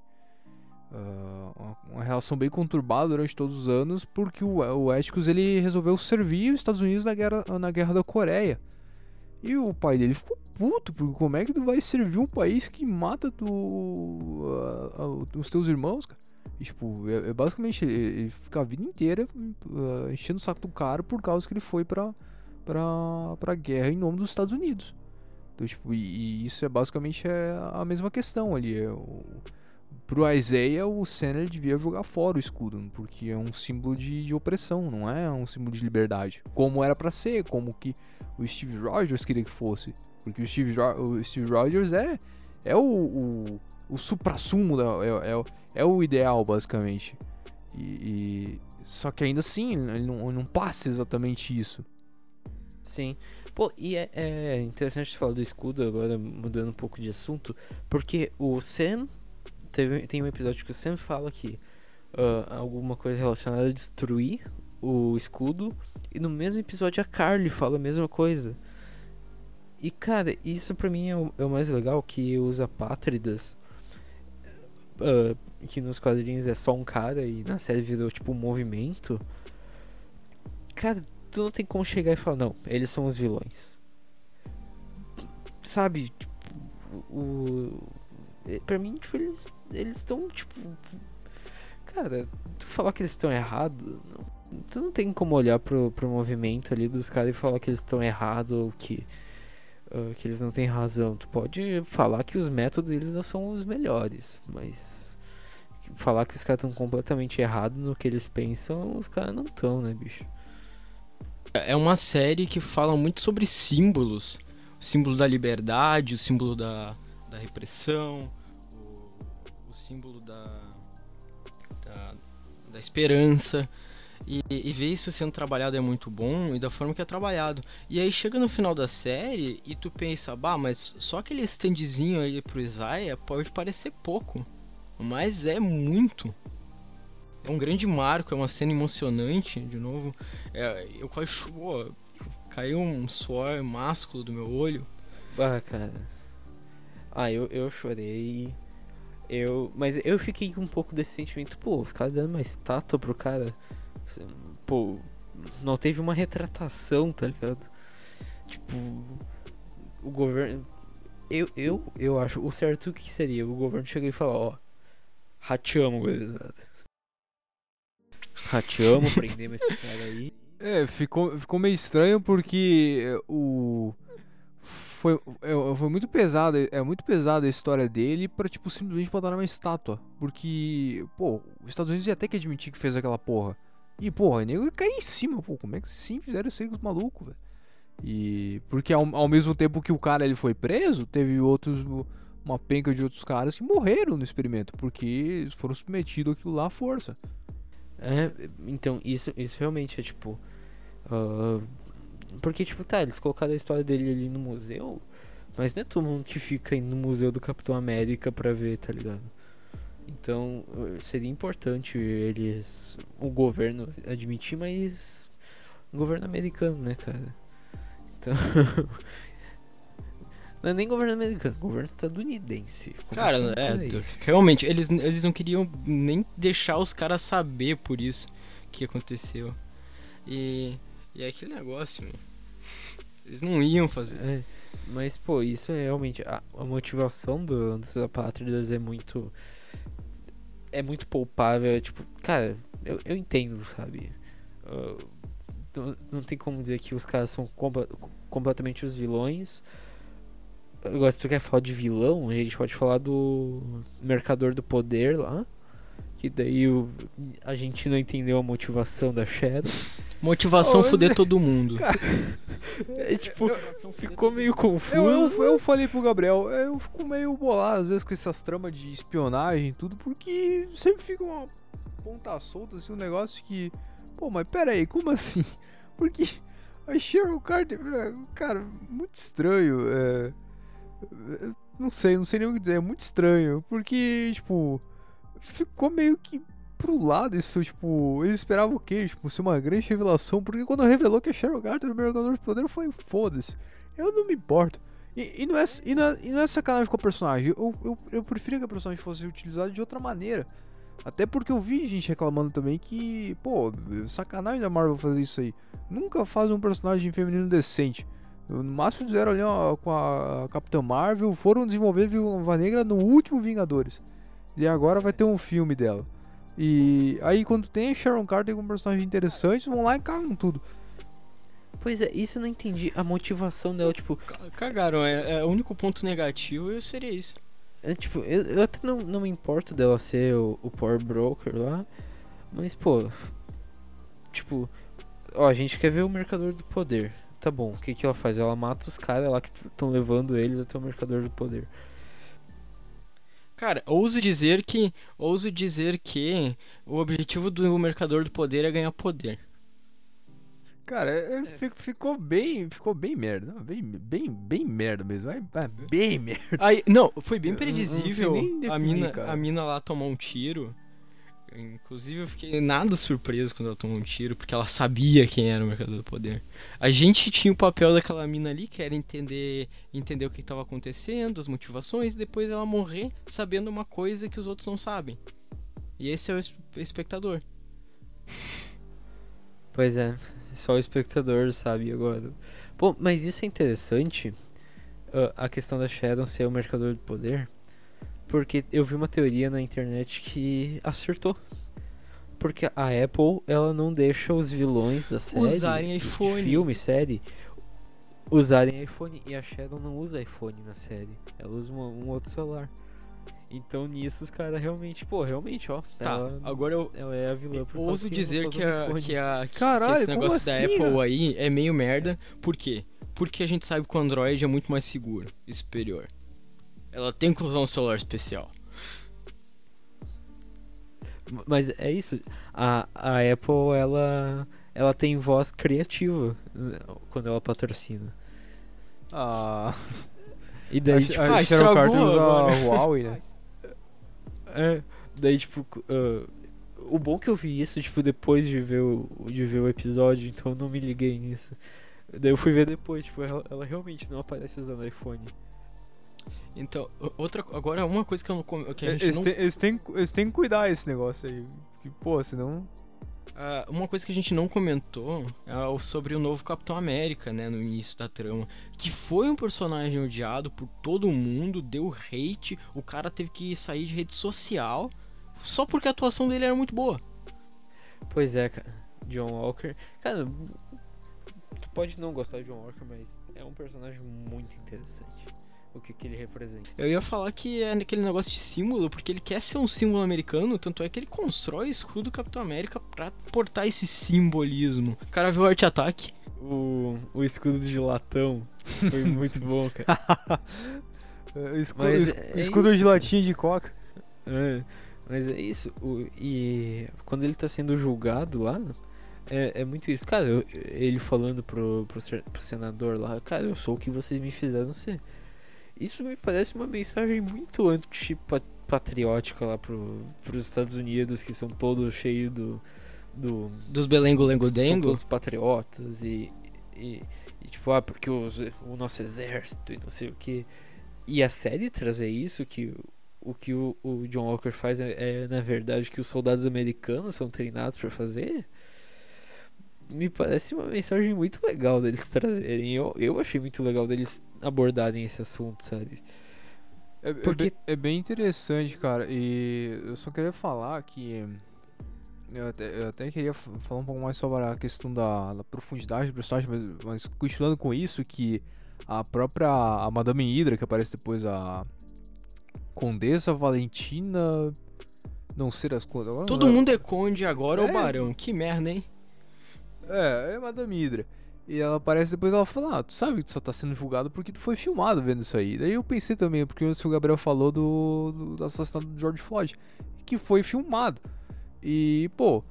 ah, uma, relação bem conturbada durante todos os anos, porque o, o Atticus ele resolveu servir os Estados Unidos na guerra, na guerra da Coreia. E o pai dele ficou puto, porque como é que tu vai servir um país que mata tu, a- a- os teus irmãos, cara? E, tipo, é, é basicamente ele, ele fica a vida inteira ah, enchendo o saco do cara por causa que ele foi pra, pra, pra guerra em nome dos Estados Unidos. Então, tipo, e, e isso é basicamente é a mesma questão ali. É o, pro Isaiah, o Senna devia jogar fora o escudo, porque é um símbolo de, de opressão, não é um símbolo de liberdade. Como era pra ser, como que o Steve Rogers queria que fosse. Porque o Steve, o Steve Rogers é, é o, o, o supra-sumo, da- é, é, o- é o ideal, basicamente. E, e- só que ainda assim, ele não, ele não passa exatamente isso. Sim. Pô, e é, é interessante falar do escudo agora, mudando um pouco de assunto, porque o Sam. Teve, tem um episódio que o Sam fala que ah, alguma coisa relacionada a destruir o escudo, e no mesmo episódio a Carly fala a mesma coisa. E cara, isso pra mim é o, é o mais legal, que os apátridas, ah, que nos quadrinhos é só um cara e na série virou tipo um movimento. Cara, tu não tem como chegar e falar, não, eles são os vilões. Sabe, tipo, o. Pra mim, tipo, eles estão, tipo. Cara, tu falar que eles estão errados. tu não tem como olhar pro, pro movimento ali dos caras e falar que eles estão errados ou que. Ah, que eles não têm razão. Tu pode falar que os métodos deles não são os melhores, mas. Falar que os caras estão completamente errados no que eles pensam, os caras não estão, né, bicho? É uma série que fala muito sobre símbolos. O símbolo da liberdade, o símbolo da, da repressão, o, o símbolo da, da, da esperança. E, e ver isso sendo trabalhado é muito bom e da forma que é trabalhado. E aí chega no final da série e tu pensa, bah, mas só aquele standzinho aí pro Isaiah pode parecer pouco. Mas é muito. É um grande marco, é uma cena emocionante, de novo. É, eu quase pô, caiu um suor másculo do meu olho. Ah, cara. Ah, eu, eu chorei. Eu. Mas eu fiquei com um pouco desse sentimento, pô, os caras dando uma estátua pro cara. Pô, não teve uma retratação, tá ligado? Tipo. O governo. Eu, eu, eu acho, o certo o que seria? O governo chegar e falar, ó. Rateamos, gurizada. Rateamos, prendemos esse cara aí. É, ficou, ficou meio estranho porque é, o. Foi, é, foi muito pesado, é muito pesada a história dele pra, tipo, simplesmente botar numa estátua. Porque, pô, os Estados Unidos ia até que admitir que fez aquela porra. E, porra, o nego cair em cima, pô. Como é que sim fizeram isso aí com os malucos, velho? E. Porque ao, ao mesmo tempo que o cara ele foi preso, teve outros. Uma penca de outros caras que morreram no experimento. Porque foram submetidos àquilo lá à força. É, então, isso, isso realmente é tipo. ah, porque, tipo, tá, eles colocaram a história dele ali no museu, mas não é todo mundo que fica indo no museu do Capitão América pra ver, tá ligado? Então, seria importante eles. o governo admitir, mas. o governo americano, né, cara? Então. não é nem governo americano, governo estadunidense. Cara, é, tu- realmente, eles, eles não queriam nem deixar os caras saber por isso que aconteceu. E, e é aquele negócio, meu. Eles não iam fazer. É, mas, pô, isso é realmente. A, a motivação do, dos apátridas é muito. É muito poupável. é Tipo, cara, eu, eu entendo, sabe? Ah, não, não tem como dizer que os caras são completamente os vilões. Agora, se tu quer falar de vilão, a gente pode falar do Mercador do Poder lá. Que daí o, a gente não entendeu a motivação da Shadow. Motivação Ô, fuder todo mundo. É tipo, ficou meio confuso. Eu, eu, eu falei pro Gabriel, eu fico meio bolado às vezes com essas tramas de espionagem e tudo, porque sempre fica uma ponta solta, assim, um negócio que. Pô, mas pera aí, como assim? Porque a Sharon Carter, é, cara, muito estranho. É, é, não sei, não sei nem o que dizer, é muito estranho, porque, tipo, ficou meio que pro lado isso, tipo, eles esperavam o quê? Tipo, ser uma grande revelação, porque quando revelou que a Carter era o Mercador de Poder, eu falei, foda-se. eu não me importo. E, e não, é, e, não é, e não é sacanagem com o personagem. Eu, eu, eu preferia que o personagem fosse utilizado de outra maneira. Até porque eu vi gente reclamando também que, pô, sacanagem da Marvel fazer isso aí. Nunca faz um personagem feminino decente. No máximo fizeram ali com a Capitã Marvel, foram desenvolver Viúva Negra no último Vingadores. E agora vai ter um filme dela. E aí quando tem a Sharon Carter como personagem interessante, vão lá e cagam tudo. Pois é, isso eu não entendi. A motivação dela, tipo. Cagaram, é, é o único ponto negativo seria isso. É, tipo, eu, eu até não, não me importo dela ser o, o Power Broker lá. Mas, pô. Tipo, ó, a gente quer ver o Mercador do Poder. Tá bom, o que, que ela faz? Ela mata os caras lá que estão levando eles até o Mercador do Poder. Cara, ouso dizer que. Ouso dizer que o objetivo do Mercador do Poder é ganhar poder. Cara, é, é. ficou bem, ficou bem merda, bem, bem, bem merda mesmo, é, bem merda. Aí, não, foi bem previsível. Definir, a mina, cara. a mina lá tomar um tiro. Inclusive eu fiquei nada surpreso quando ela tomou um tiro, porque ela sabia quem era o Mercador do Poder. A gente tinha o papel daquela mina ali, que era entender, entender o que estava acontecendo, as motivações, e depois ela morrer sabendo uma coisa que os outros não sabem. E esse é o espectador. Pois é, só o espectador sabe agora. Pô, mas isso é interessante, uh, a questão da Sharon ser o mercador do poder, porque eu vi uma teoria na internet que acertou. Porque a Apple, ela não deixa os vilões da série, usarem iPhone. filme, série, usarem iPhone. E a Sharon não usa iPhone na série, ela usa um, um outro celular. Então nisso os caras realmente, pô, realmente, ó. Tá, ela, agora eu. Ela é a vilã. Eu ouso dizer que, a, que, a, que, Caralho, que esse negócio assim, da Apple cara? aí é meio merda. Por quê? Porque a gente sabe que o Android é muito mais seguro e superior. Ela tem que usar um celular especial. Mas é isso. A, a Apple, ela. Ela tem voz criativa né, quando ela patrocina. Ah. E daí, a, tipo, a ah, Sharon Carter usa agora. Huawei, né? É, daí tipo, uh, o bom que eu vi isso, tipo, depois de ver o, de ver o episódio, então eu não me liguei nisso. Daí eu fui ver depois, tipo, ela, ela realmente não aparece usando iPhone. Então, outra. Agora, uma coisa que, eu não, que a gente Eles, não têm, eles, têm, eles têm que cuidar esse negócio aí. Que, pô, senão. Ah, uma coisa que a gente não comentou é sobre o novo Capitão América, né, no início da trama, que foi um personagem odiado por todo mundo, deu hate, o cara teve que sair de rede social só porque a atuação dele era muito boa. Pois é, cara. John Walker. Cara, tu pode não gostar de John Walker, mas é um personagem muito interessante. O que, que ele representa. Eu ia falar que é aquele negócio de símbolo, porque ele quer ser um símbolo americano, tanto é que ele constrói o escudo do Capitão América pra portar esse simbolismo. O cara viu o Art Attack. O, o escudo de latão foi muito bom, cara. É, escudo, Mas es- é escudo de latinha de coca. É, mas é isso. O, e quando ele tá sendo julgado lá, é, é muito isso. Cara, eu- ele falando pro, pro, pro senador lá, cara, eu sou o que vocês me fizeram ser. Isso me parece uma mensagem muito antipatriótica lá pro, pros Estados Unidos, que são todos cheios do. do Dos Belengo Lengo são Dengo. todos patriotas e, e, e, tipo, ah, porque os- o nosso exército e não sei o que. E a série trazer isso, que o que o, o John Walker faz é, é, na verdade, que os soldados americanos são treinados pra fazer. Me parece uma mensagem muito legal deles trazerem. Eu, eu achei muito legal deles abordarem esse assunto, sabe? É, Porque- é, bem, é bem interessante, cara. E eu só queria falar que. Eu até, eu até queria falar um pouco mais sobre a questão da, da profundidade do personagem, mas, mas continuando com isso, que a própria a Madame Hydra, que aparece depois, a Condessa Valentina. Não sei as agora Todo não- mundo é conde agora ou É. barão. Que merda, hein? É, é Madame Hydra. E ela aparece depois ela fala, ah, tu sabe que tu só tá sendo julgado porque tu foi filmado vendo isso aí. Daí eu pensei também, porque o Gabriel falou do, do, do assassinato do George Floyd, que foi filmado. E, pô,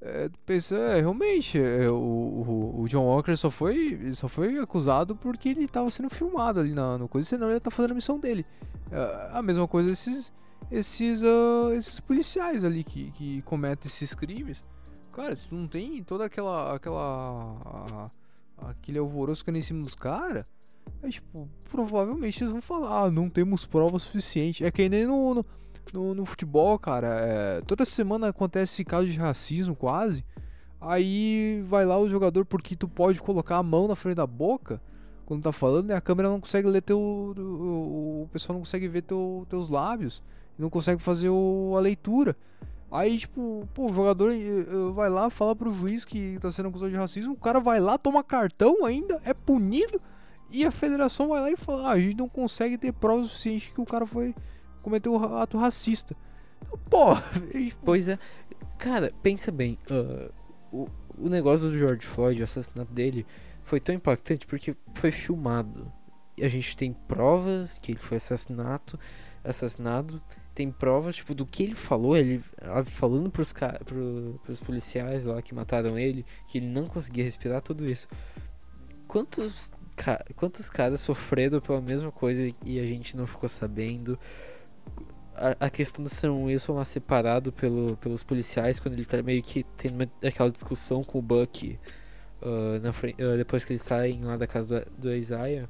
é, é, realmente, é, o, o, o John Walker só foi, só foi acusado porque ele tava sendo filmado ali na, no coisa, senão ele tá fazendo a missão dele. É, a mesma coisa esses, esses, ah, esses policiais ali que, que cometem esses crimes. Cara, se tu não tem toda aquela. aquela. a- aquele alvoroço que em cima dos caras, Aí, tipo, provavelmente eles vão falar, ah, não temos prova suficiente. É que nem no, no, no, no futebol, cara. É, toda semana acontece caso de racismo, quase. Aí vai lá o jogador, porque tu pode colocar a mão na frente da boca quando tá falando, e a câmera não consegue ler teu. O, o pessoal não consegue ver teu, teus lábios. Não consegue fazer o, a leitura. Aí, tipo, pô, o jogador uh, vai lá, fala pro juiz que tá sendo acusado de racismo, o cara vai lá, toma cartão ainda, é punido, e a federação vai lá e fala, ah, a gente não consegue ter prova suficiente que o cara foi cometeu um ato racista. Então, pô, pois é. Cara, pensa bem, uh, o, o negócio do George Floyd, o assassinato dele, foi tão impactante porque foi filmado. E a gente tem provas que ele foi assassinato, assassinado tem provas, tipo, do que ele falou, ele falando pros, pro, pros policiais lá que mataram ele, que ele não conseguia respirar, tudo isso. Quantos, ca quantos caras sofreram pela mesma coisa e a gente não ficou sabendo? A, a questão do Sam Wilson lá separado pelo, pelos policiais, quando ele tá meio que tendo aquela discussão com o Buck uh, na uh, depois que eles saem lá da casa do, do Isaiah.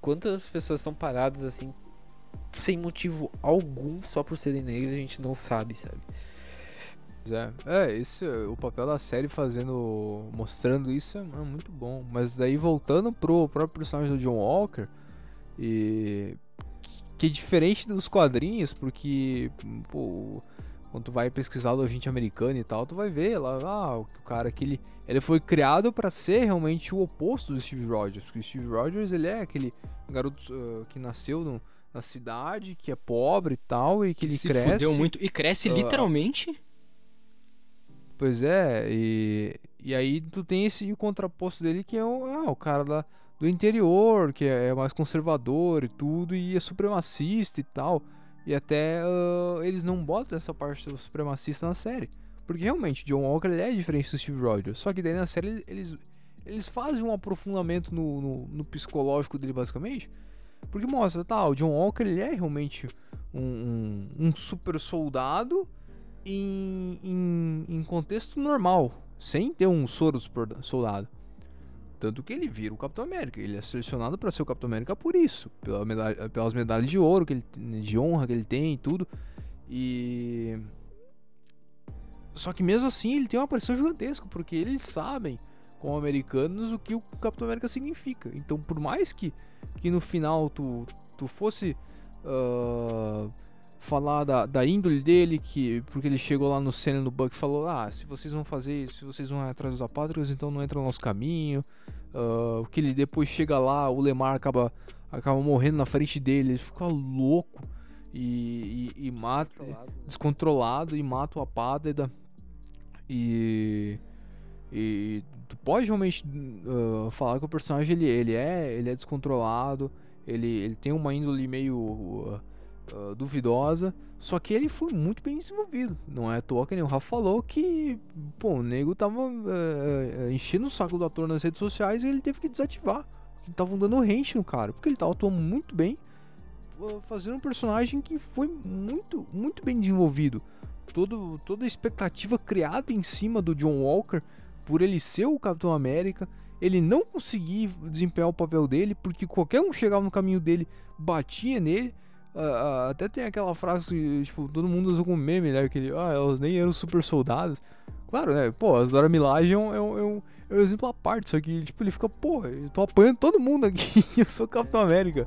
Quantas pessoas são paradas assim sem motivo algum, só por serem negros, a gente não sabe, sabe? É, é esse, o papel da série fazendo, mostrando isso é, é, muito bom. Mas daí voltando pro próprio personagem do John Walker, e que é diferente dos quadrinhos, porque pô, quando tu vai pesquisar do agente americano e tal, tu vai ver lá, ah, o cara que ele, ele foi criado para ser realmente o oposto do Steve Rogers, porque o Steve Rogers ele é aquele garoto uh, que nasceu no na cidade, que é pobre e tal, e que, que ele se cresce. Fudeu muito. E cresce uh, literalmente. Pois é, e, e aí tu tem esse contraposto dele que é o, ah, o cara da, do interior, que é, é mais conservador e tudo, e é supremacista e tal. E até uh, eles não botam essa parte do supremacista na série. Porque realmente, John Walker ele é diferente do Steve Rogers. Só que daí na série eles, eles fazem um aprofundamento no, no, no psicológico dele, basicamente. Porque mostra, tá, o John Walker ele é realmente um, um, um super soldado em, em, em, contexto normal, sem ter um soro super soldado. Tanto que ele vira o Capitão América. Ele é selecionado para ser o Capitão América por isso. Pela medalha, pelas medalhas de ouro, que ele, de honra que ele tem e tudo. E. Só que mesmo assim ele tem uma pressão gigantesca, porque eles sabem, como americanos, o que o Capitão América significa. Então, por mais que que no final tu, tu fosse uh, falar da, da índole dele, que porque ele chegou lá no cena do Buck e falou: Ah, se vocês vão fazer, se vocês vão atrás dos apátricos, então não entra no nosso caminho. Uh, que ele depois chega lá, o Lemar acaba, acaba morrendo na frente dele, ele fica louco e, e, e mata descontrolado. descontrolado e mata o apátrida. E e tu pode realmente uh, falar que o personagem ele, ele, é, ele é descontrolado, ele, ele tem uma índole meio uh, uh, duvidosa, só que ele foi muito bem desenvolvido. Não é à toa que nem o Rafa falou que pô, o nego tava enchendo o saco do ator nas redes sociais e ele teve que desativar. Estavam dando rente no cara, porque ele tava atuando muito bem, fazendo um personagem que foi muito, muito bem desenvolvido. Todo, toda a expectativa criada em cima do John Walker por ele ser o Capitão América, ele não conseguir desempenhar o papel dele, porque qualquer um chegava no caminho dele, batia nele. Uh, uh, até tem aquela frase que tipo, todo mundo usa como meme, né? Que ele, ah, elas nem eram super soldados. Claro, né? Pô, as Dora Milaje é um, é, um, é, um, é um exemplo à parte. Só que, tipo, ele fica, pô, eu tô apanhando todo mundo aqui eu sou Capitão América.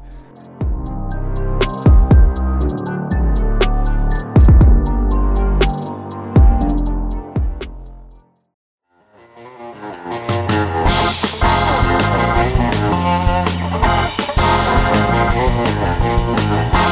Música